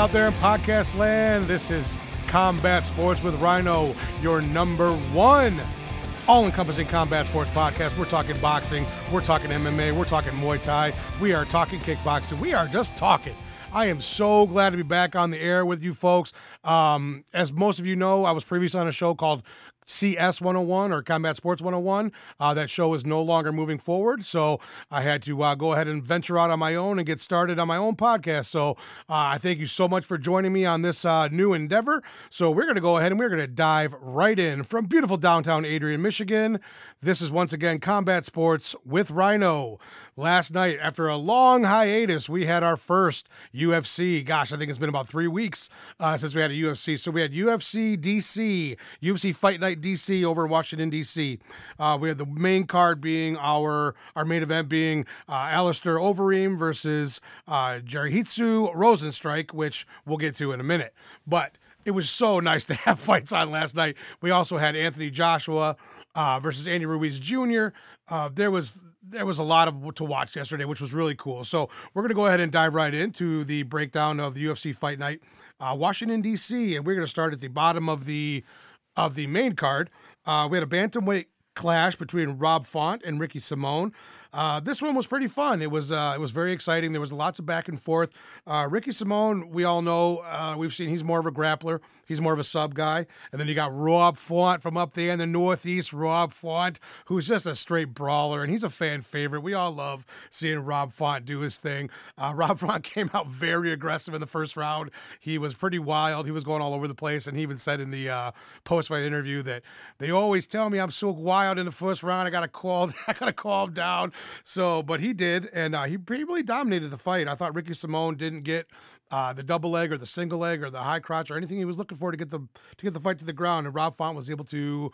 Out there in podcast land. This is Combat Sports with Rhino, your number one all encompassing combat sports podcast. We're talking boxing, we're talking MMA, we're talking Muay Thai, we are talking kickboxing, we are just talking. I am so glad to be back on the air with you folks. Um, as most of you know, I was previously on a show called CS 101 or Combat Sports 101. Uh, that show is no longer moving forward. So I had to uh, go ahead and venture out on my own and get started on my own podcast. So uh, I thank you so much for joining me on this uh, new endeavor. So we're going to go ahead and we're going to dive right in from beautiful downtown Adrian, Michigan. This is once again Combat Sports with Rhino. Last night, after a long hiatus, we had our first UFC. Gosh, I think it's been about three weeks uh, since we had a UFC. So we had UFC DC, UFC Fight Night DC over in Washington DC. Uh, we had the main card being our our main event being uh, Alistair Overeem versus uh, Jairzinho Rozenstruik, which we'll get to in a minute. But it was so nice to have fights on last night. We also had Anthony Joshua uh, versus Andy Ruiz Jr. Uh, there was there was a lot of to watch yesterday, which was really cool. So we're gonna go ahead and dive right into the breakdown of the UFC Fight Night, uh, Washington D.C., and we're gonna start at the bottom of the of the main card. Uh, we had a bantamweight clash between Rob Font and Ricky Simone. Uh, this one was pretty fun. It was uh, it was very exciting. There was lots of back and forth. Uh, Ricky Simone, we all know, uh, we've seen he's more of a grappler. He's more of a sub guy. And then you got Rob Font from up there in the Northeast. Rob Font, who's just a straight brawler, and he's a fan favorite. We all love seeing Rob Font do his thing. Uh, Rob Font came out very aggressive in the first round. He was pretty wild. He was going all over the place, and he even said in the uh, post fight interview that they always tell me I'm so wild in the first round. I got to call. I got to calm down. So, but he did, and uh, he really dominated the fight. I thought Ricky Simone didn't get uh, the double leg or the single leg or the high crotch or anything he was looking for to get the to get the fight to the ground. And Rob Font was able to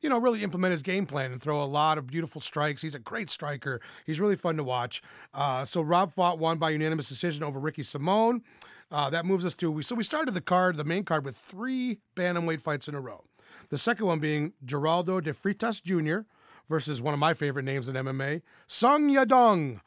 you know, really implement his game plan and throw a lot of beautiful strikes. He's a great striker. He's really fun to watch. Uh, so Rob Font won by unanimous decision over Ricky Simone. Uh, that moves us to we. So we started the card, the main card, with three bantamweight fights in a row. The second one being Geraldo de Freitas Jr versus one of my favorite names in MMA, Song Yadong.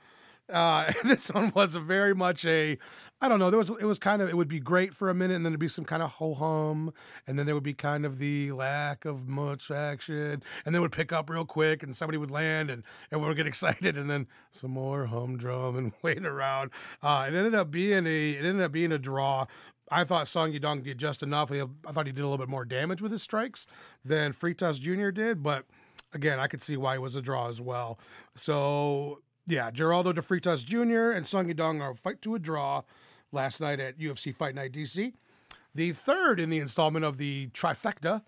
Uh, this one was very much a, I don't know. There was it was kind of it would be great for a minute, and then there'd be some kind of ho hum, and then there would be kind of the lack of much action, and then would pick up real quick, and somebody would land, and everyone would get excited, and then some more humdrum and waiting around. Uh, it ended up being a it ended up being a draw. I thought Song Yadong did just enough. I thought he did a little bit more damage with his strikes than Freitas Jr. did, but again, I could see why it was a draw as well. So yeah, Geraldo de Freitas Jr. and Yadong are fight to a draw last night at UFC Fight Night DC. The third in the installment of the trifecta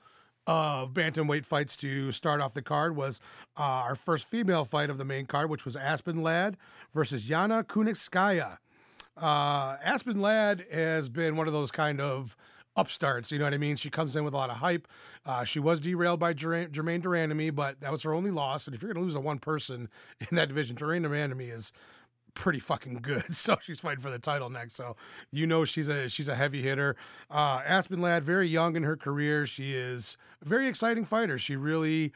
of bantamweight fights to start off the card was uh, our first female fight of the main card, which was Aspen Ladd versus Yana Kunitskaya. Uh, Aspen Ladd has been one of those kind of upstarts. You know what I mean? She comes in with a lot of hype. Uh, she was derailed by Germaine de Randamie, but that was her only loss. And if you're going to lose a one person in that division, Germaine de Randamie is pretty fucking good. So she's fighting for the title next. So you know she's a she's a heavy hitter. Uh, Aspen Ladd, very young in her career. She is a very exciting fighter. She really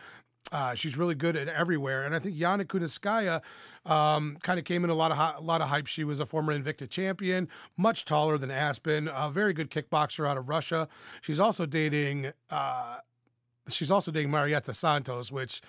uh, she's really good at everywhere, and I think Yana Kunitskaya um, kind of came in a lot of a lot of hype. She was a former Invicta champion, much taller than Aspen, a very good kickboxer out of Russia. She's also dating. Uh, she's also dating Marietta Santos, which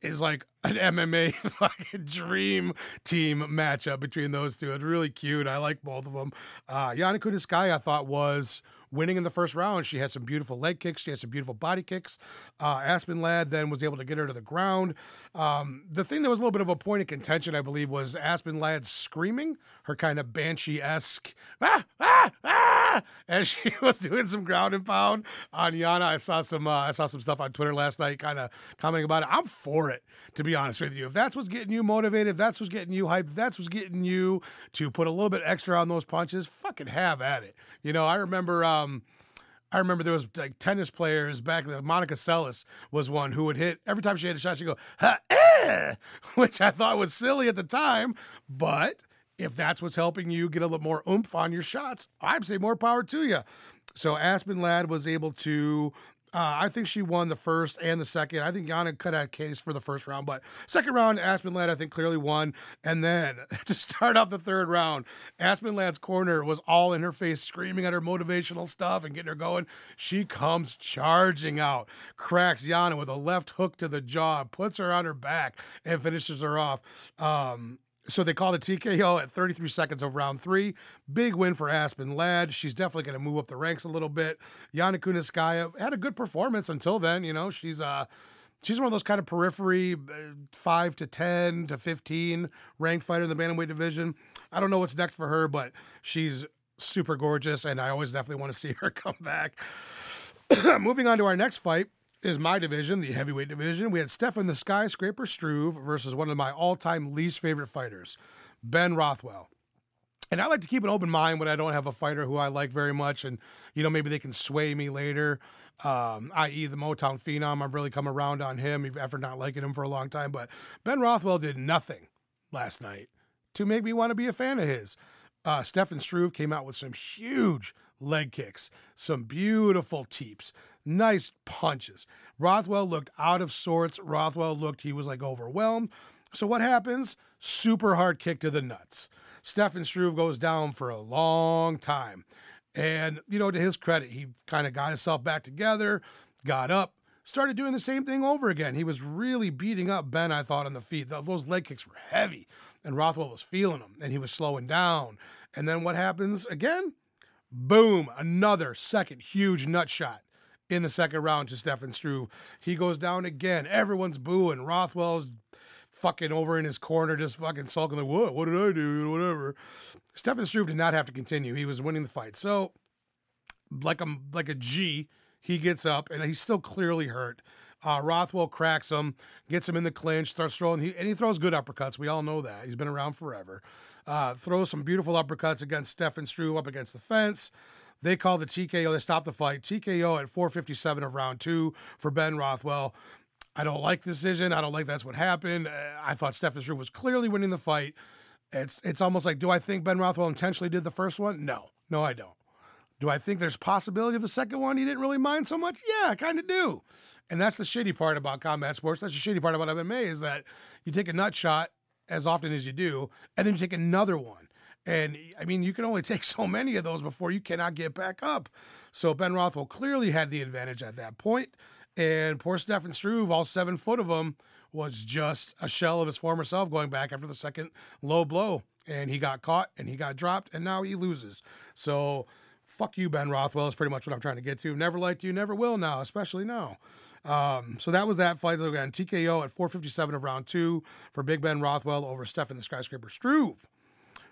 is like an MMA fucking dream team matchup between those two. It's really cute. I like both of them. Uh, Yana Kunitskaya, I thought was winning in the first round. She had some beautiful leg kicks. She had some beautiful body kicks. Uh, Aspen Ladd then was able to get her to the ground. Um, the thing that was a little bit of a point of contention, I believe, was Aspen Ladd screaming, her kind of banshee esque, ah, ah, ah, as she was doing some ground and pound on Yana. I saw some, uh, I saw some stuff on Twitter last night, kind of commenting about it. I'm for it, to be honest with you. If that's what's getting you motivated, that's what's getting you hyped, that's what's getting you to put a little bit extra on those punches, fucking have at it. You know, I remember. Um, I remember there was like tennis players back. Monica Seles was one who would hit every time she had a shot. She'd go, eh, which I thought was silly at the time. But if that's what's helping you get a little more oomph on your shots, I'd say more power to you. So Aspen Ladd was able to Uh, I think she won the first and the second. I think Yana could have case for the first round, but second round, Aspen Ladd, I think, clearly won. And then to start off the third round, Aspen Ladd's corner was all in her face, screaming at her motivational stuff and getting her going. She comes charging out, cracks Yana with a left hook to the jaw, puts her on her back, and finishes her off. Um, so they called a TKO at 33 seconds of round three. Big win for Aspen Ladd. She's definitely going to move up the ranks a little bit. Yana Kunitskaya had a good performance until then. You know, she's uh she's one of those kind of periphery uh, five to 10 to 15 ranked fighter in the bantamweight division. I don't know what's next for her, but she's super gorgeous, and I always definitely want to see her come back. Moving on to our next fight is my division, the heavyweight division. We had Stefan the Skyscraper Struve versus one of my all time least favorite fighters, Ben Rothwell. And I like to keep an open mind when I don't have a fighter who I like very much, and you know maybe they can sway me later. Um, i.e., the Motown Phenom. I've really come around on him after not liking him for a long time. But Ben Rothwell did nothing last night to make me want to be a fan of his. Uh, Stefan Struve came out with some huge leg kicks, some beautiful teeps, nice punches. Rothwell looked out of sorts. Rothwell looked, he was like overwhelmed. So what happens? Super hard kick to the nuts. Stefan Struve goes down for a long time. And, you know, to his credit, he kind of got himself back together, got up, started doing the same thing over again. He was really beating up Ben, I thought, on the feet. Those leg kicks were heavy, and Rothwell was feeling them, and he was slowing down. And then what happens again? Boom, another second huge nut shot in the second round to Stefan Struve. He goes down again. Everyone's booing. Rothwell's fucking over in his corner, just fucking sulking like, what? What did I do? Whatever. Stefan Struve did not have to continue. He was winning the fight. So, like a like a G, he gets up and he's still clearly hurt. Uh, Rothwell cracks him, gets him in the clinch, starts throwing, he, and he throws good uppercuts. We all know that. He's been around forever. Uh, throws some beautiful uppercuts against Stefan Struve up against the fence. They call the TKO. They stop the fight. TKO at 457 of round two for Ben Rothwell. I don't like the decision. I don't like that's what happened. Uh, I thought Stefan was clearly winning the fight. It's it's almost like, do I think Ben Rothwell intentionally did the first one? No, no, I don't. Do I think there's possibility of the second one he didn't really mind so much? Yeah, I kind of do. And that's the shitty part about combat sports. That's the shitty part about MMA is that you take a nut shot as often as you do, and then you take another one. And I mean, you can only take so many of those before you cannot get back up. So Ben Rothwell clearly had the advantage at that point. And poor Stefan Struve, all seven foot of him, was just a shell of his former self going back after the second low blow. And he got caught and he got dropped, and now he loses. So fuck you, Ben Rothwell, is pretty much what I'm trying to get to. Never liked you, never will now, especially now. Um, so that was that fight. Again, TKO at 457 of round two for Big Ben Rothwell over Stefan the Skyscraper Struve.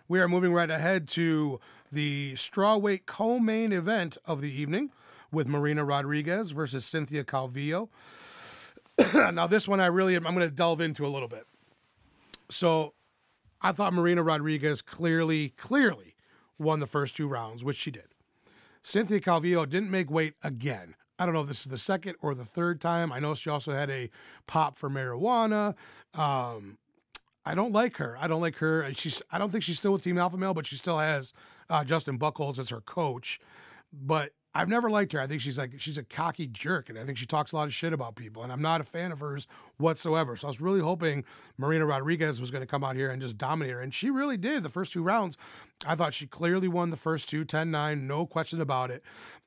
We are moving right ahead to the strawweight co-main event of the evening with Marina Rodriguez versus Cynthia Calvillo. now, this one I really I'm going to delve into a little bit. So, I thought Marina Rodriguez clearly, clearly won the first two rounds, which she did. Cynthia Calvillo didn't make weight again. I don't know if this is the second or the third time. I know she also had a pop for marijuana. Um, I don't like her. I don't like her. She's. I don't think she's still with Team Alpha Male, but she still has uh, Justin Buchholz as her coach. But I've never liked her. I think she's like she's a cocky jerk, and I think she talks a lot of shit about people. And I'm not a fan of hers whatsoever. So I was really hoping Marina Rodriguez was going to come out here and just dominate her, and she really did. The first two rounds, I thought she clearly won the first two, 10-9, no question about it.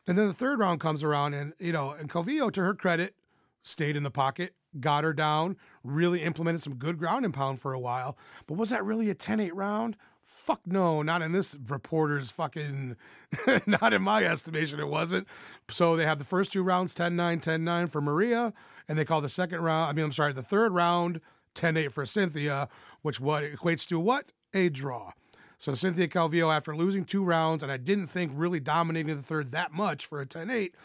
And then the third round comes around, and you know, and Calvillo, to her credit, stayed in the pocket, got her down, really implemented some good ground and pound for a while. But was that really a 10 8 round? Fuck no, not in this reporter's fucking, not in my estimation, it wasn't. So they have the first two rounds 10 9, 10 9 for Maria, and they call the second round, I mean, I'm sorry, the third round 10 8 for Cynthia, which what equates to what? A draw. So Cynthia Calvillo, after losing two rounds, and I didn't think really dominating the third that much for a 10 8,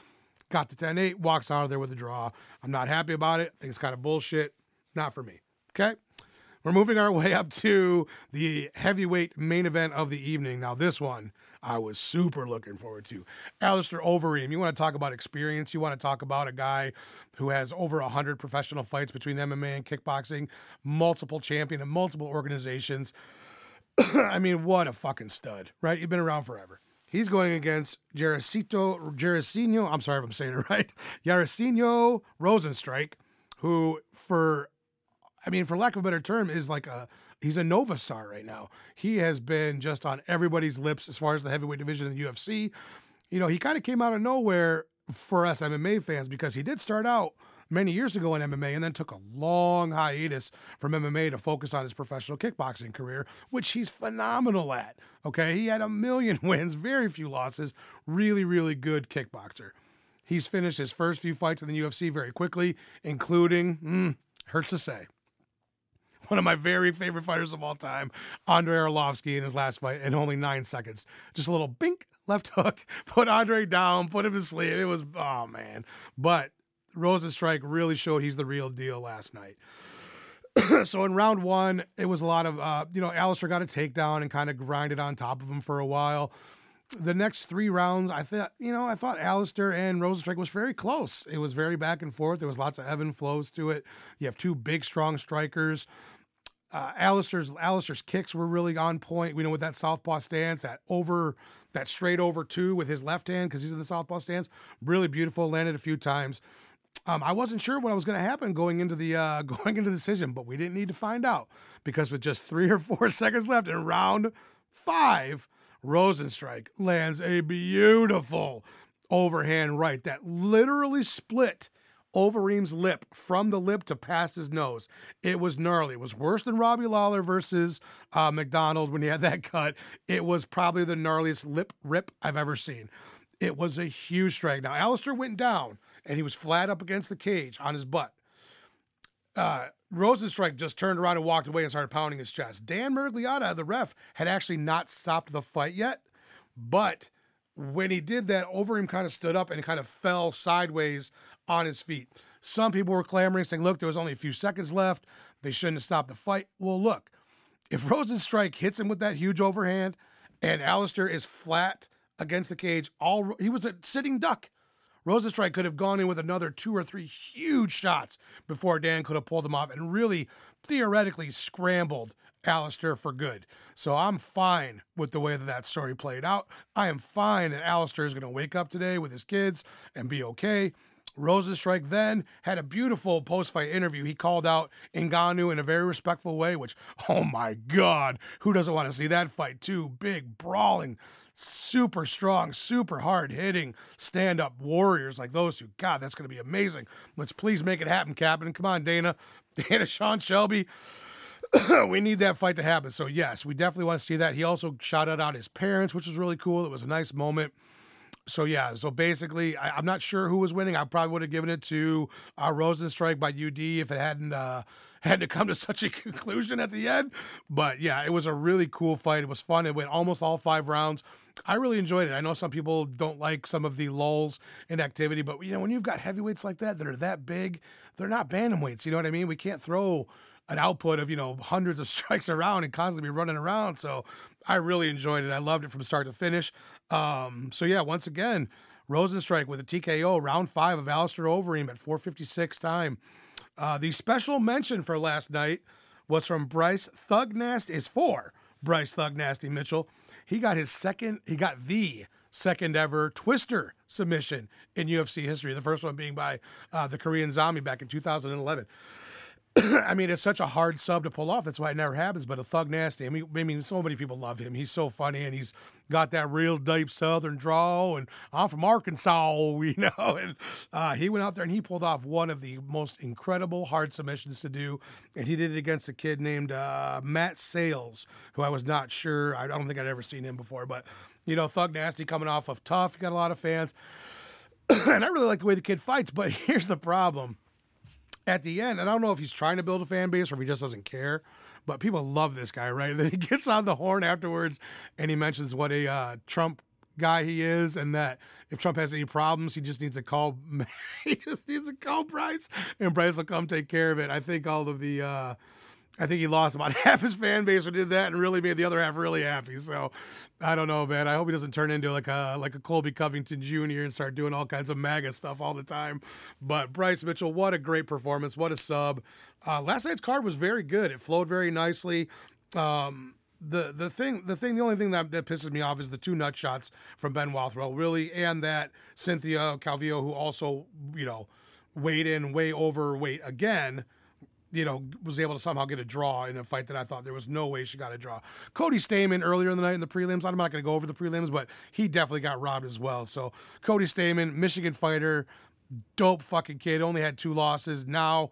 got the 10 8, walks out of there with a draw. I'm not happy about it. I think it's kind of bullshit. Not for me. Okay. We're moving our way up to the heavyweight main event of the evening. Now, this one I was super looking forward to. Alistair Overeem. You want to talk about experience? You want to talk about a guy who has over 100 professional fights between MMA and kickboxing, multiple champion in multiple organizations. I mean, what a fucking stud, right? You've been around forever. He's going against Jairicito, Jairicino, I'm sorry if I'm saying it right, Jairicino Rozenstruik, who for, I mean, for lack of a better term, is like a, he's a Nova star right now. He has been just on everybody's lips as far as the heavyweight division in the UFC. You know, he kind of came out of nowhere for us MMA fans because he did start out – many years ago in MMA and then took a long hiatus from MMA to focus on his professional kickboxing career, which he's phenomenal at. Okay. He had a million wins, very few losses, really, really good kickboxer. He's finished his first few fights in the UFC very quickly, including, mm, hurts to say, one of my very favorite fighters of all time, Andrei Arlovsky, in his last fight in only nine seconds. Just a little bink left hook, put Andre down, put him to sleep. It was, oh man. But Rozenstruik really showed he's the real deal last night. so in round one, it was a lot of, uh, you know, Alistair got a takedown and kind of grinded on top of him for a while. The next three rounds, I thought, you know, I thought Alistair and Rozenstruik was very close. It was very back and forth. There was lots of ebb and flows to it. You have two big, strong strikers. Uh, Alistair's Alistair's kicks were really on point. We know with that southpaw stance, that over, that straight over two with his left hand because he's in the southpaw stance, really beautiful. Landed a few times. Um, I wasn't sure what was going to happen going into the uh, going into the decision, but we didn't need to find out because with just three or four seconds left in round five, Rozenstruik lands a beautiful overhand right that literally split Overeem's lip from the lip to past his nose. It was gnarly. It was worse than Robbie Lawler versus uh, MacDonald when he had that cut. It was probably the gnarliest lip rip I've ever seen. It was a huge strike. Now, Alistair went down and he was flat up against the cage on his butt. Uh, Rozenstruik just turned around and walked away and started pounding his chest. Dan Miragliotta, the ref, had actually not stopped the fight yet, but when he did that, Overeem kind of stood up and kind of fell sideways on his feet. Some people were clamoring, saying, "Look, there was only a few seconds left. They shouldn't have stopped the fight." Well, look, if Rozenstruik hits him with that huge overhand, and Alistair is flat against the cage, all he was a sitting duck. Rozenstruik could have gone in with another two or three huge shots before Dan could have pulled them off and really theoretically scrambled Alistair for good. So I'm fine with the way that that story played out. I am fine that Alistair is going to wake up today with his kids and be okay. Rozenstruik then had a beautiful post fight interview. He called out Ngannou in a very respectful way, which, oh my God, who doesn't want to see that fight? Two big, brawling, super strong, super hard hitting stand up warriors like those two. God, that's going to be amazing. Let's please make it happen, Captain. Come on, Dana. Dana, Sean Shelby. we need that fight to happen. So, yes, we definitely want to see that. He also shouted out his parents, which was really cool. It was a nice moment. So, yeah, so basically, I, am not sure who was winning. I probably would have given it to uh, Rozenstruik by UD if it hadn't. Uh, had to come to such a conclusion at the end. But yeah, it was a really cool fight. It was fun. It went almost all five rounds. I really enjoyed it. I know some people don't like some of the lulls in activity, but you know, when you've got heavyweights like that that are that big, they're not bantamweights. You know what I mean? We can't throw an output of you know hundreds of strikes around and constantly be running around. So I really enjoyed it. I loved it from start to finish. Um, so yeah, once again, Rozenstruik with a TKO round five of Alistair Overeem at 456 time. Uh, the special mention for last night was from Bryce Thugnast Is for Bryce Thugnasty Mitchell. He got his second. He got the second ever Twister submission in UFC history. The first one being by uh, the Korean Zombie back in 2011. I mean, it's such a hard sub to pull off. That's why it never happens. But a thug nasty. I mean, I mean, so many people love him. He's so funny, and he's got that real deep Southern drawl. And I'm from Arkansas, you know. And uh, he went out there and he pulled off one of the most incredible hard submissions to do. And he did it against a kid named uh, Matt Sayles, who I was not sure. I don't think I'd ever seen him before. But you know, thug nasty coming off of tough. Got a lot of fans, and I really like the way the kid fights. But here's the problem at the end, and I don't know if he's trying to build a fan base or if he just doesn't care, but people love this guy, right? And then he gets on the horn afterwards and he mentions what a uh, Trump guy he is, and that if Trump has any problems, he just needs to call. he just needs to call Bryce, and Bryce will come take care of it. I think all of the. Uh, I think he lost about half his fan base who did that, and really made the other half really happy. So, I don't know, man. I hope he doesn't turn into like a like a Colby Covington Jr. and start doing all kinds of MAGA stuff all the time. But Bryce Mitchell, what a great performance! What a sub! Uh, last night's card was very good. It flowed very nicely. Um, the the thing the thing the only thing that, that pisses me off is the two nut shots from Ben Rothwell, really, and that Cynthia Calvillo, who also you know weighed in way overweight again, you know, was able to somehow get a draw in a fight that I thought there was no way she got a draw. Cody Stamann earlier in the night in the prelims. I'm not going to go over the prelims, but he definitely got robbed as well. So Cody Stamann, Michigan fighter, dope fucking kid, only had two losses. Now,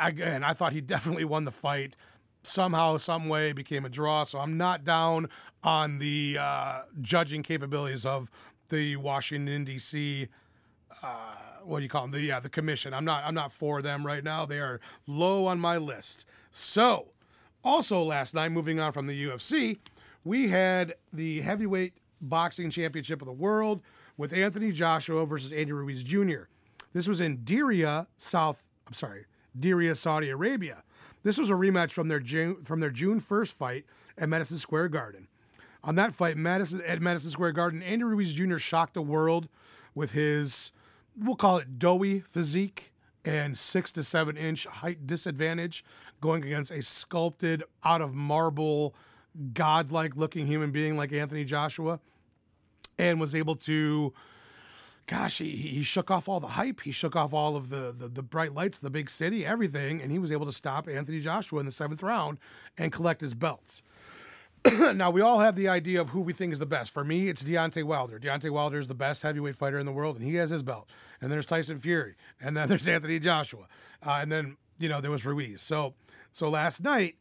again, I thought he definitely won the fight somehow, some way became a draw. So I'm not down on the uh, judging capabilities of the Washington D.C. Uh, what do you call them? The yeah, the commission. I'm not I'm not for them right now. They are low on my list. So, also last night, moving on from the UFC, we had the heavyweight boxing championship of the world with Anthony Joshua versus Andy Ruiz Jr. This was in Diriyah, South. I'm sorry, Diriyah, Saudi Arabia. This was a rematch from their June, from their June 1st fight at Madison Square Garden. On that fight, Madison at Madison Square Garden, Andy Ruiz Jr. shocked the world with his, we'll call it doughy physique and six to seven inch height disadvantage, going against a sculpted, out of marble, godlike looking human being like Anthony Joshua, and was able to gosh, he, he shook off all the hype. He shook off all of the, the, the bright lights, the big city, everything, and he was able to stop Anthony Joshua in the seventh round and collect his belts. now we all have the idea of who we think is the best. For me, it's Deontay Wilder. Deontay Wilder is the best heavyweight fighter in the world, and he has his belt. And there's Tyson Fury, and then there's Anthony Joshua, uh, and then you know there was Ruiz. So so last night,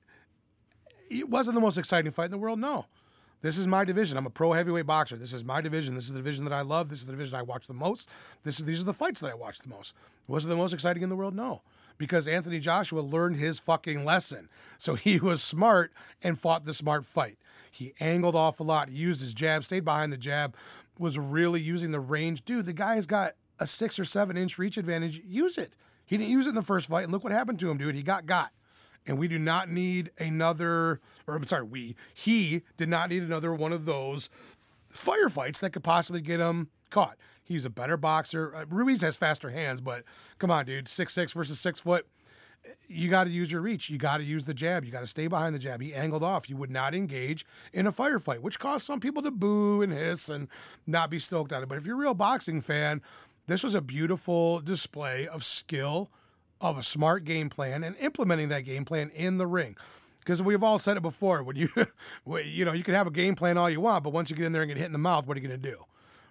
it wasn't the most exciting fight in the world. No, this is my division. I'm a pro heavyweight boxer. This is my division. This is the division that I love. This is the division I watch the most. This is these are the fights that I watch the most. Was it the most exciting in the world? No. Because Anthony Joshua learned his fucking lesson. So he was smart and fought the smart fight. He angled off a lot. He used his jab, stayed behind the jab, was really using the range. Dude, the guy's got a six or seven inch reach advantage. Use it. He didn't use it in the first fight, and look what happened to him, dude. He got got and we do not need another or I'm sorry, we he did not need another one of those firefights that could possibly get him caught. He's a better boxer. Uh, Ruiz has faster hands, but come on, dude, six six versus six foot. You got to use your reach. You got to use the jab. You got to stay behind the jab. He angled off. You would not engage in a firefight, which caused some people to boo and hiss and not be stoked on it. But if you're a real boxing fan, this was a beautiful display of skill of a smart game plan and implementing that game plan in the ring. Because we've all said it before, when you, you know, you can have a game plan all you want, but once you get in there and get hit in the mouth, what are you going to do?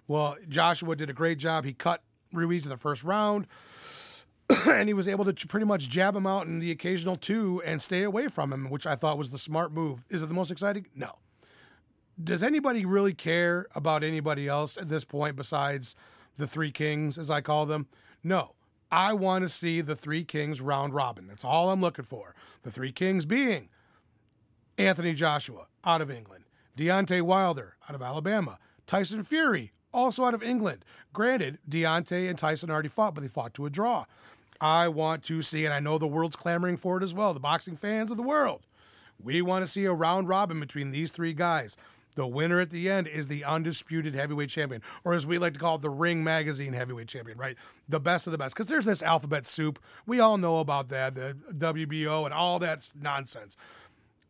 Well, Joshua did a great job. He cut Ruiz in the first round, and he was able to pretty much jab him out in the occasional two and stay away from him, which I thought was the smart move. Is it the most exciting? No. Does anybody really care about anybody else at this point besides the three kings, as I call them? No. I want to see the three kings round robin. That's all I'm looking for. The three kings being Anthony Joshua out of England, Deontay Wilder out of Alabama, Tyson Fury also out of England. Granted, Deontay and Tyson already fought, but they fought to a draw. I want to see, and I know the world's clamoring for it as well, the boxing fans of the world. We want to see a round robin between these three guys. The winner at the end is the undisputed heavyweight champion, or as we like to call it, the Ring Magazine heavyweight champion, right? The best of the best. Because there's this alphabet soup. We all know about that, the WBO and all that nonsense.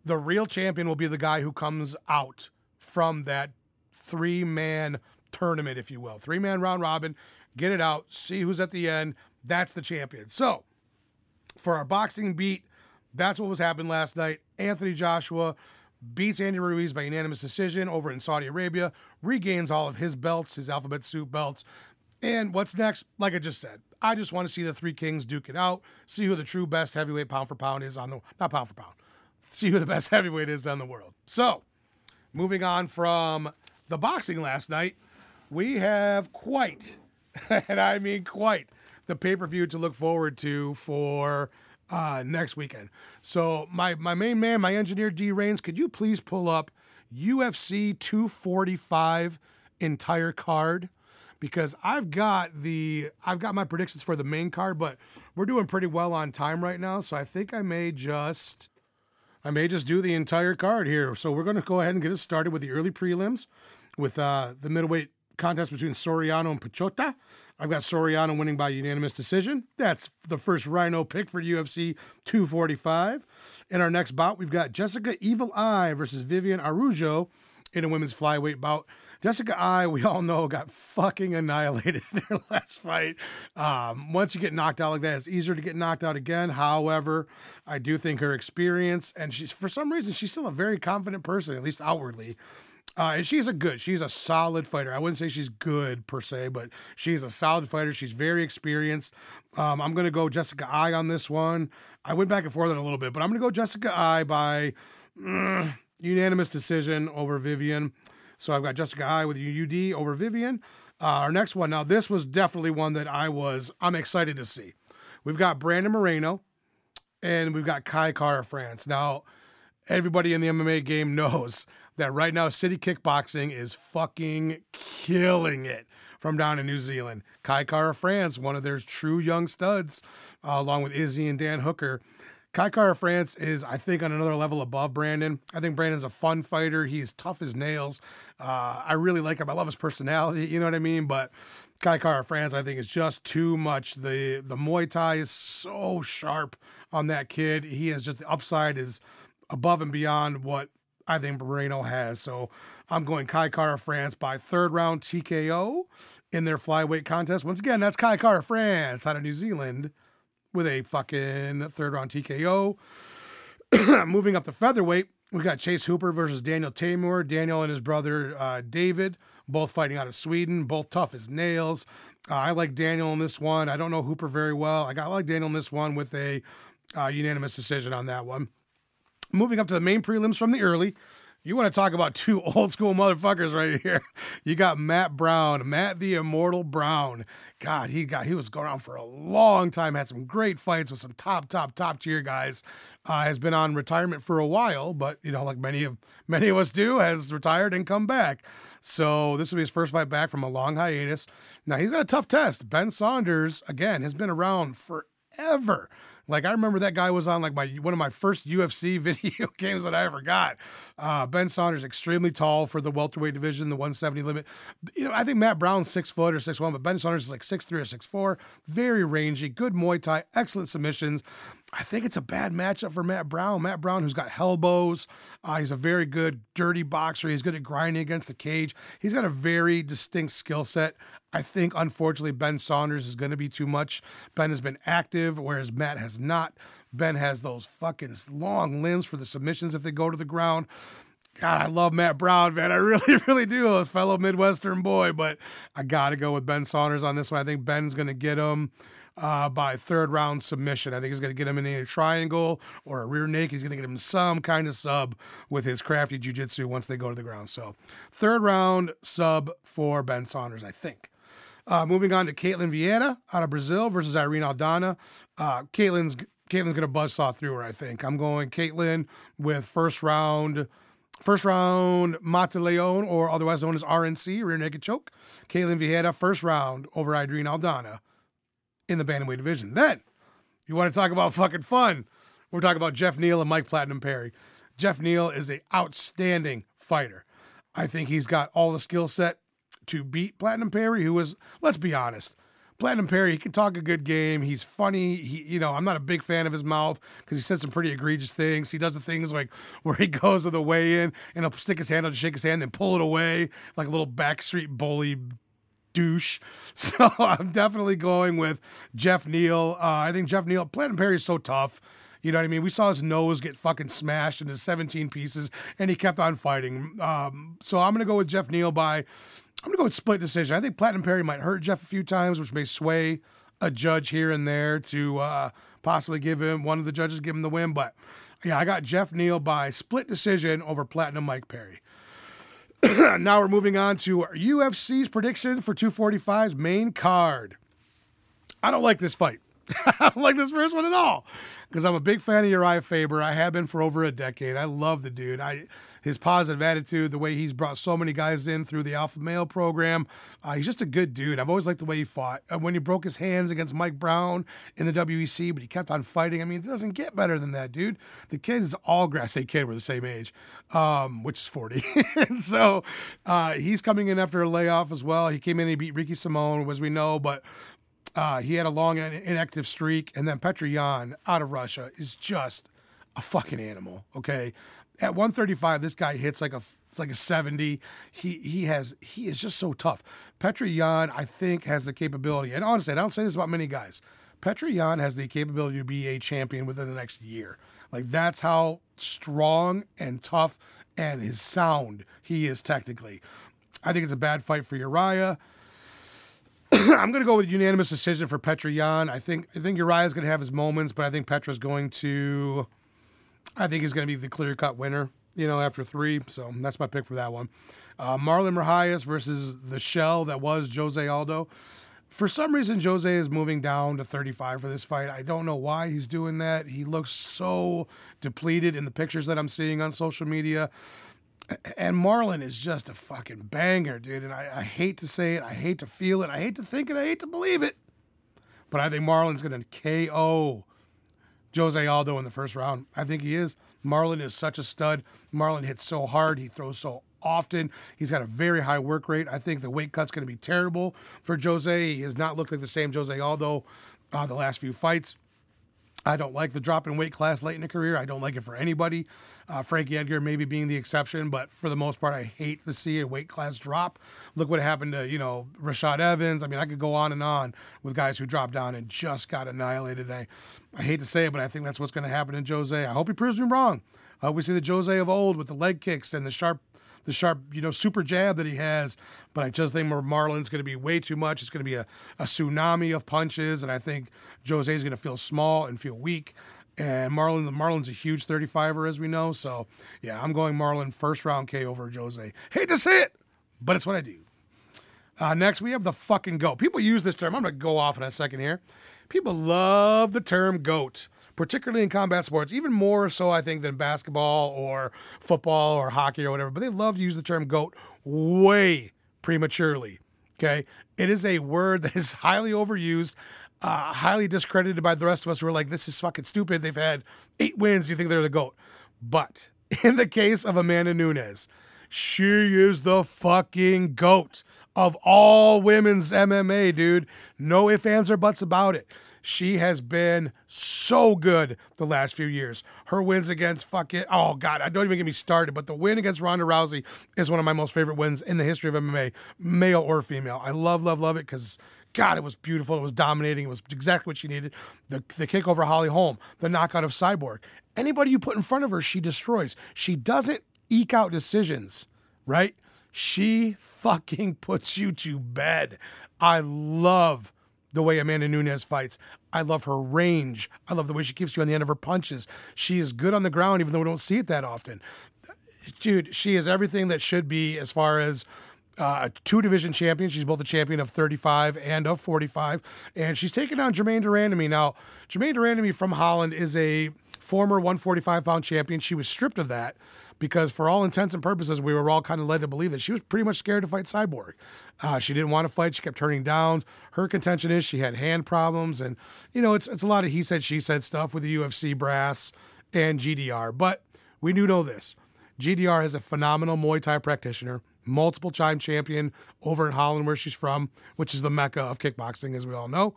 The real champion will be the guy who comes out from that three man tournament, if you will. Three man round robin, get it out, see who's at the end. That's the champion. So, for our boxing beat, that's what was happening last night. Anthony Joshua beats Andy Ruiz by unanimous decision over in Saudi Arabia, regains all of his belts, his alphabet soup belts. And what's next? Like I just said, I just want to see the three kings duke it out, see who the true best heavyweight pound for pound is on the not pound for pound, see who the best heavyweight is on the world. So, moving on from the boxing last night, we have quite, and I mean quite, the pay per view to look forward to for uh, next weekend. So my my main man, my engineer D Rains, could you please pull up UFC 245 entire card? Because I've got the I've got my predictions for the main card, but we're doing pretty well on time right now. So I think I may just I may just do the entire card here. So we're going to go ahead and get it started with the early prelims with uh, the middleweight contest between Soriano and Piechota. I've got Soriano winning by unanimous decision. That's the first Rhino pick for UFC 245. In our next bout, we've got Jessica Evil Eye versus Vivian Araujo in a women's flyweight bout. Jessica Eye, we all know, got fucking annihilated in her last fight. Um, once you get knocked out like that, it's easier to get knocked out again. However, I do think her experience, and she's for some reason, she's still a very confident person, at least outwardly. Uh, and she's a good, she's a solid fighter. I wouldn't say she's good per se, but she's a solid fighter. She's very experienced. Um, I'm going to go Jessica Eye on this one. I went back and forth on a little bit, but I'm going to go Jessica Eye by mm, unanimous decision over Vivian. So I've got Jessica Eye with UD over Vivian. Uh, our next one. Now, this was definitely one that I was, I'm excited to see. We've got Brandon Moreno and we've got Kai Kara France. Now, everybody in the MMA game knows that right now City Kickboxing is fucking killing it from down in New Zealand. Kai Kara France, one of their true young studs, uh, along with Izzy and Dan Hooker. Kai Kara France is, I think, on another level above Brandon. I think Brandon's a fun fighter. He's tough as nails. Uh, I really like him. I love his personality. You know what I mean? But Kai Kara France, I think, is just too much. The the Muay Thai is so sharp on that kid. He has just the upside is above and beyond what I think Moreno has. So I'm going Kai Kara France by third round TKO in their flyweight contest. Once again, that's Kai Kara France out of New Zealand with a fucking third round TKO. Moving up to featherweight, we got Chase Hooper versus Daniel Teymur. Daniel and his brother uh, David, both fighting out of Sweden, both tough as nails. Uh, I like Daniel in this one. I don't know Hooper very well. I got like Daniel in this one with a uh, unanimous decision on that one moving up to the main prelims from the early. You want to talk about two old school motherfuckers right here. You got Matt Brown, Matt the Immortal Brown. God, he got he was going on for a long time. Had some great fights with some top, top, top tier guys. Uh, has been on retirement for a while, but you know, like many of many of us do, has retired and come back. So this will be his first fight back from a long hiatus. Now he's got a tough test. Ben Saunders again has been around forever. Like I remember that guy was on like my one of my first UFC video games that I ever got. Uh, ben Saunders extremely tall for the welterweight division, the 170 limit. You know, I think Matt Brown's six foot or six one, but Ben Saunders is like six three or six four. Very rangy, good Muay Thai, excellent submissions. I think it's a bad matchup for Matt Brown. Matt Brown, who's got elbows, uh, he's a very good dirty boxer. He's good at grinding against the cage. He's got a very distinct skill set. I think, unfortunately, Ben Saunders is going to be too much. Ben has been active, whereas Matt has not. Ben has those fucking long limbs for the submissions if they go to the ground. God, I love Matt Brown, man. I really, really do. His fellow Midwestern boy, but I got to go with Ben Saunders on this one. I think Ben's going to get him uh, by third round submission. I think he's going to get him in a triangle or a rear naked. He's going to get him some kind of sub with his crafty jujitsu once they go to the ground. So, third round sub for Ben Saunders, I think. Uh, moving on to Ketlen Vieira out of Brazil versus Irene Aldana. Uh, Ketlen's Ketlen's gonna buzzsaw through her. I think I'm going Ketlen with first round, first round Mata Leon or otherwise known as RNC rear naked choke. Ketlen Vieira first round over Irene Aldana in the bantamweight division. Then you want to talk about fucking fun? We're talking about Geoff Neal and Mike Platinum Perry. Geoff Neal is an outstanding fighter. I think he's got all the skill set to beat Platinum Perry, who was, let's be honest, Platinum Perry, he can talk a good game. He's funny. He, you know, I'm not a big fan of his mouth because he says some pretty egregious things. He does the things like where he goes to the weigh in and he'll stick his hand out to shake his hand, then pull it away like a little backstreet bully douche. So I'm definitely going with Geoff Neal. Uh, I think Geoff Neal, Platinum Perry is so tough. You know what I mean? We saw his nose get fucking smashed into 17 pieces, and he kept on fighting. Um, so I'm gonna go with Geoff Neal by I'm to go with split decision. I think Platinum Perry might hurt Geoff a few times, which may sway a judge here and there to uh, possibly give him one of the judges give him the win. But yeah, I got Geoff Neal by split decision over Platinum Mike Perry. now we're moving on to UFC's prediction for 245's main card. I don't like this fight. I don't like this first one at all because I'm a big fan of Uriah Faber. I have been for over a decade. I love the dude. I his positive attitude, the way he's brought so many guys in through the Alpha Male program. Uh, he's just a good dude. I've always liked the way he fought. Uh, when he broke his hands against Mike Brown in the WEC, but he kept on fighting. I mean, it doesn't get better than that, dude. The kid is all grass. Say kid, we're the same age, um, which is 40. so uh, he's coming in after a layoff as well. He came in and he beat Ricky Simon, as we know, but uh, he had a long inactive streak, and then Petr Yan out of Russia is just a fucking animal. Okay, at 135, this guy hits like a it's like a 70. He he has he is just so tough. Petr Yan, I think, has the capability, and honestly, I don't say this about many guys. Petr Yan has the capability to be a champion within the next year. Like that's how strong and tough and his sound he is technically. I think it's a bad fight for Uriah. I'm going to go with unanimous decision for Petr Yan. I think I think Uriah's going to have his moments, but I think Petra's going to. I think he's going to be the clear cut winner. You know, after three, so that's my pick for that one. Uh, Marlon Moraes versus the shell that was Jose Aldo. For some reason, Jose is moving down to 35 for this fight. I don't know why he's doing that. He looks so depleted in the pictures that I'm seeing on social media and Marlon is just a fucking banger, dude. And I, I, hate to say it, I hate to feel it, I hate to think it, I hate to believe it. But I think Marlon's going to KO Jose Aldo in the first round. I think he is. Marlon is such a stud. Marlon hits so hard, he throws so often. He's got a very high work rate. I think the weight cut's going to be terrible for Jose. He has not looked like the same Jose Aldo uh, the last few fights. I don't like the drop in weight class late in a career. I don't like it for anybody. Uh, Frankie Edgar maybe being the exception, but for the most part, I hate to see a weight class drop. Look what happened to, you know, Rashad Evans. I mean, I could go on and on with guys who dropped down and just got annihilated. I, I hate to say it, but I think that's what's going to happen in Jose. I hope he proves me wrong. Hope we see the Jose of old with the leg kicks and the sharp the sharp, you know, super jab that he has. But I just think Marlon's going to be way too much. It's going to be a, a tsunami of punches, and I think Jose is going to feel small and feel weak. And Marlon, Marlon's a huge 35er, as we know. So, yeah, I'm going Marlon first round K over Jose. Hate to say it, but it's what I do. Uh, next, we have the fucking goat. People use this term. I'm going to go off in a second here. People love the term goat, particularly in combat sports, even more so, I think, than basketball or football or hockey or whatever. But they love to use the term goat way prematurely. Okay. It is a word that is highly overused uh, highly discredited by the rest of us We're like, this is fucking stupid. They've had eight wins. You think they're the GOAT. But in the case of Amanda Nunes, she is the fucking GOAT of all women's MMA, dude. No ifs, ands, or buts about it. She has been so good the last few years. Her wins against fucking oh god, I don't even get me started. But the win against Ronda Rousey is one of my most favorite wins in the history of MMA, male or female. I love, love, love it because God, it was beautiful. It was dominating. It was exactly what she needed. The, the kick over Holly Holm, the knockout of Cyborg. Anybody you put in front of her, she destroys. She doesn't eke out decisions, right? She fucking puts you to bed. I love the way Amanda Nunes fights. I love her range. I love the way she keeps you on the end of her punches. She is good on the ground, even though we don't see it that often. Dude, she is everything that should be as far as uh, two division champion. She's both a champion of 35 and of 45. And she's taken on Germaine de Randamie. Now, Germaine de Randamie from Holland is a former 145 pound champion. She was stripped of that because, for all intents and purposes, we were all kind of led to believe that she was pretty much scared to fight Cyborg. Uh, she didn't want to fight. She kept turning down. Her contention is she had hand problems. And, you know, it's, it's a lot of he said, she said stuff with the UFC brass and GDR. But we do know this GDR is a phenomenal Muay Thai practitioner multiple time champion over in Holland, where she's from, which is the mecca of kickboxing, as we all know.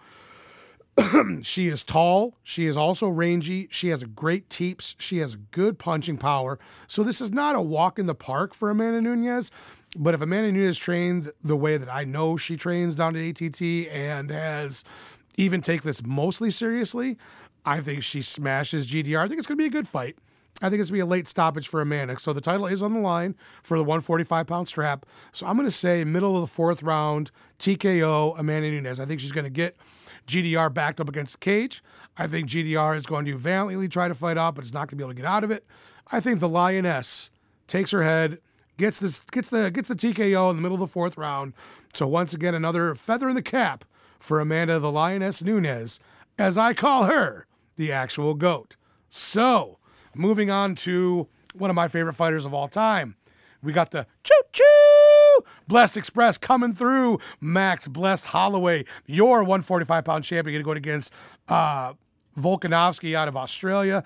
she is tall. She is also rangy. She has great teeps. She has good punching power. So this is not a walk in the park for Amanda Nunes. But if Amanda Nunes trained the way that I know she trains down at ATT and has even take this mostly seriously, I think she smashes GDR. I think it's going to be a good fight. I think it's going to be a late stoppage for Amanda. So the title is on the line for the 145 pound strap. So I'm going to say middle of the fourth round, TKO Amanda Nunes. I think she's going to get GDR backed up against the cage. I think GDR is going to valiantly try to fight off, but it's not going to be able to get out of it. I think the Lioness takes her head, gets this, gets the gets the TKO in the middle of the fourth round. So once again, another feather in the cap for Amanda the Lioness Nunes as I call her, the actual GOAT. So, moving on to one of my favorite fighters of all time. We got the choo choo Blessed Express coming through. Max Blessed Holloway, your 145 pound champion, going against uh, Volkanovski out of Australia.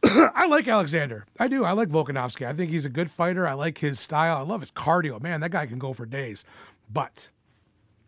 I like Alexander. I do. I like Volkanovski. I think he's a good fighter. I like his style. I love his cardio. Man, that guy can go for days. But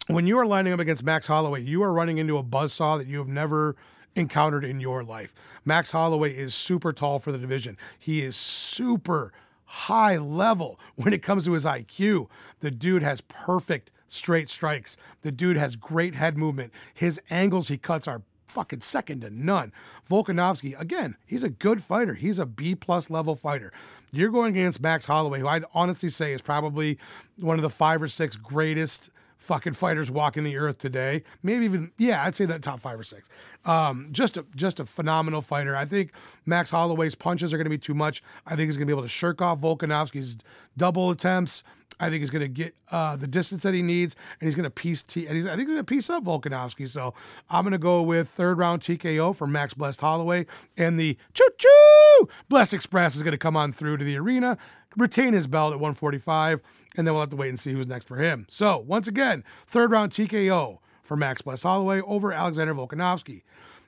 when you are lining up against Max Holloway, you are running into a buzzsaw that you have never encountered in your life. Max Holloway is super tall for the division. He is super high level when it comes to his IQ. The dude has perfect straight strikes. The dude has great head movement. His angles he cuts are fucking second to none. Volkanovski, again, he's a good fighter. He's a B plus level fighter. You're going against Max Holloway, who I'd honestly say is probably one of the five or six greatest fucking fighters walking the earth today. Maybe even yeah, I'd say that top five or six. Um, just a just a phenomenal fighter. I think Max Holloway's punches are going to be too much. I think he's going to be able to shirk off Volkanovski's double attempts. I think he's going to get uh, the distance that he needs, and he's going to piece T. And he's, I think he's going to piece up Volkanovski. So I'm going to go with third round TKO for Max Blessed Holloway, and the choo choo Blessed Express is going to come on through to the arena, retain his belt at 145, and then we'll have to wait and see who's next for him. So once again, third round TKO for Max Blessed Holloway over Alexander Volkanovski.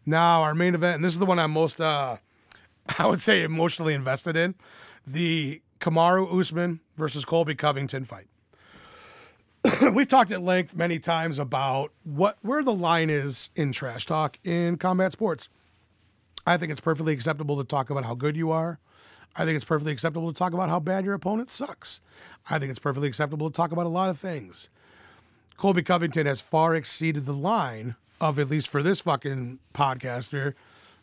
Now our main event, and this is the one I'm most, uh, I would say, emotionally invested in, the Kamaru Usman versus Colby Covington fight. We've talked at length many times about what where the line is in trash talk in combat sports. I think it's perfectly acceptable to talk about how good you are. I think it's perfectly acceptable to talk about how bad your opponent sucks. I think it's perfectly acceptable to talk about a lot of things. Colby Covington has far exceeded the line of, at least for this fucking podcaster,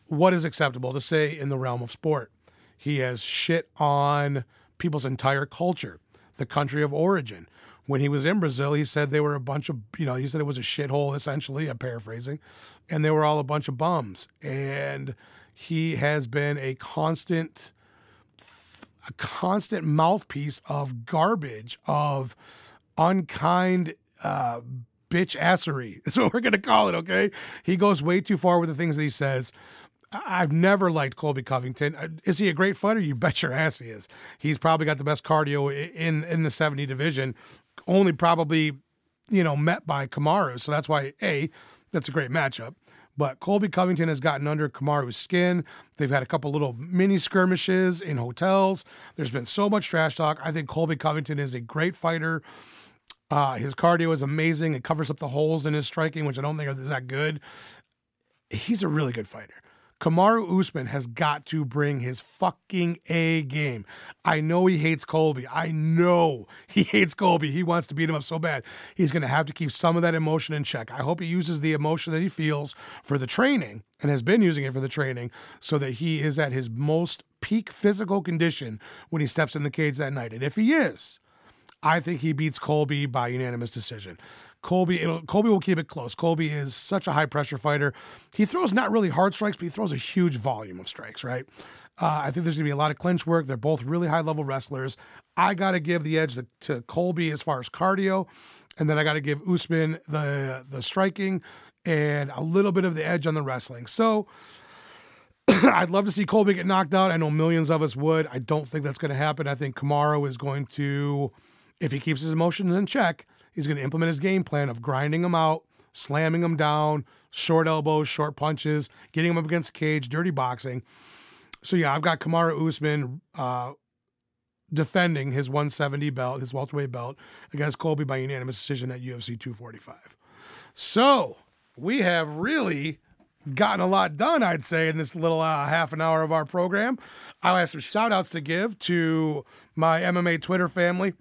what is acceptable to say in the realm of sport. He has shit on people's entire culture, the country of origin. When he was in Brazil, he said they were a bunch of, you know, he said it was a shithole, essentially, I'm paraphrasing, and they were all a bunch of bums. And he has been a constant, a constant mouthpiece of garbage, of unkind, uh, bitch assery. That's what we're going to call it, okay? He goes way too far with the things that he says. I've never liked Colby Covington. Uh, is he a great fighter? You bet your ass he is. He's probably got the best cardio in in the 70 division, only probably, you know, met by Kamaru. So that's why A, that's a great matchup. But Colby Covington has gotten under Kamaru's skin. They've had a couple little mini skirmishes in hotels. There's been so much trash talk. I think Colby Covington is a great fighter. Uh, his cardio is amazing. It covers up the holes in his striking, which I don't think is that good. He's a really good fighter. Kamaru Usman has got to bring his fucking A game. I know he hates Colby. I know he hates Colby. He wants to beat him up so bad. He's going to have to keep some of that emotion in check. I hope he uses the emotion that he feels for the training and has been using it for the training so that he is at his most peak physical condition when he steps in the cage that night. And if he is, I think he beats Colby by unanimous decision. Colby, Colby will keep it close. Colby is such a high pressure fighter. He throws not really hard strikes, but he throws a huge volume of strikes, right? Uh, I think there's going to be a lot of clinch work. They're both really high level wrestlers. I got to give the edge to, to, Colby as far as cardio, and then I got to give Usman the the striking and a little bit of the edge on the wrestling. So I'd love to see Colby get knocked out. I know millions of us would. I don't think that's going to happen. I think Kamaru is going to, if he keeps his emotions in check, He's going to implement his game plan of grinding him out, slamming him down, short elbows, short punches, getting him up against cage, dirty boxing. So yeah, I've got Kamaru Usman uh, defending his 170 belt, his welterweight belt, against Colby by unanimous decision at UFC 245. So we have really gotten a lot done, I'd say, in this little uh, half an hour of our program. I have some shout outs to give to my MMA Twitter family.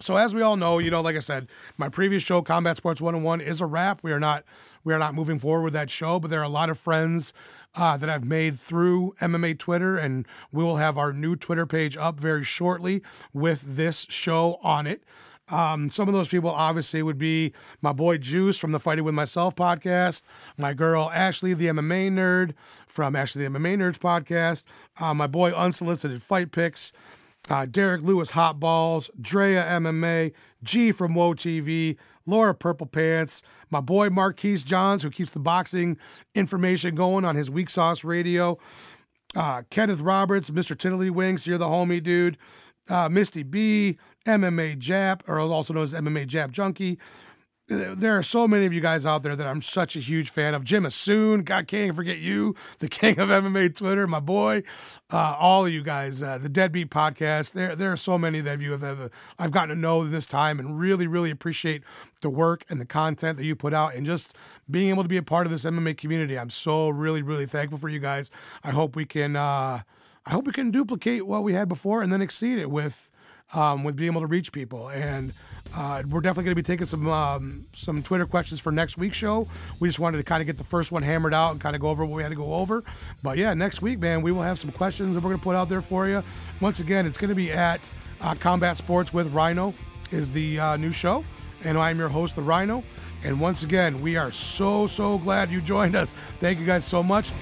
So as we all know, you know, like I said, my previous show, Combat Sports 101, is a wrap. We are not we are not moving forward with that show, but there are a lot of friends uh, that I've made through MMA Twitter, and we will have our new Twitter page up very shortly with this show on it. Um, some of those people obviously would be my boy Juice from the Fighting with Myself podcast, my girl Ashley, the MMA nerd from Ashley the MMA Nerds podcast, uh, my boy Unsolicited Fight Picks uh, Derek Lewis Hot Balls, Drea MMA, G from Woe TV, Laura Purple Pants, my boy Marquise Johns, who keeps the boxing information going on his Weak Sauce Radio, uh, Kenneth Roberts, Mr. Tiddly Wings, you're the homie dude, uh, Misty B, MMA Jap, or also known as MMA Jap Junkie, there are so many of you guys out there that I'm such a huge fan of. Jim Assoon, God can't forget you, the king of MMA Twitter, my boy. Uh, all of you guys, uh, the Deadbeat Podcast. There, there are so many that you have ever, I've gotten to know this time and really, really appreciate the work and the content that you put out and just being able to be a part of this MMA community. I'm so really, really thankful for you guys. I hope we can, uh, I hope we can duplicate what we had before and then exceed it with, um, with being able to reach people and. Uh, we're definitely going to be taking some um, some Twitter questions for next week's show. We just wanted to kind of get the first one hammered out and kind of go over what we had to go over. But yeah, next week, man, we will have some questions that we're going to put out there for you. Once again, it's going to be at uh, Combat Sports with Rhino is the uh, new show, and I'm your host, the Rhino. And once again, we are so so glad you joined us. Thank you guys so much.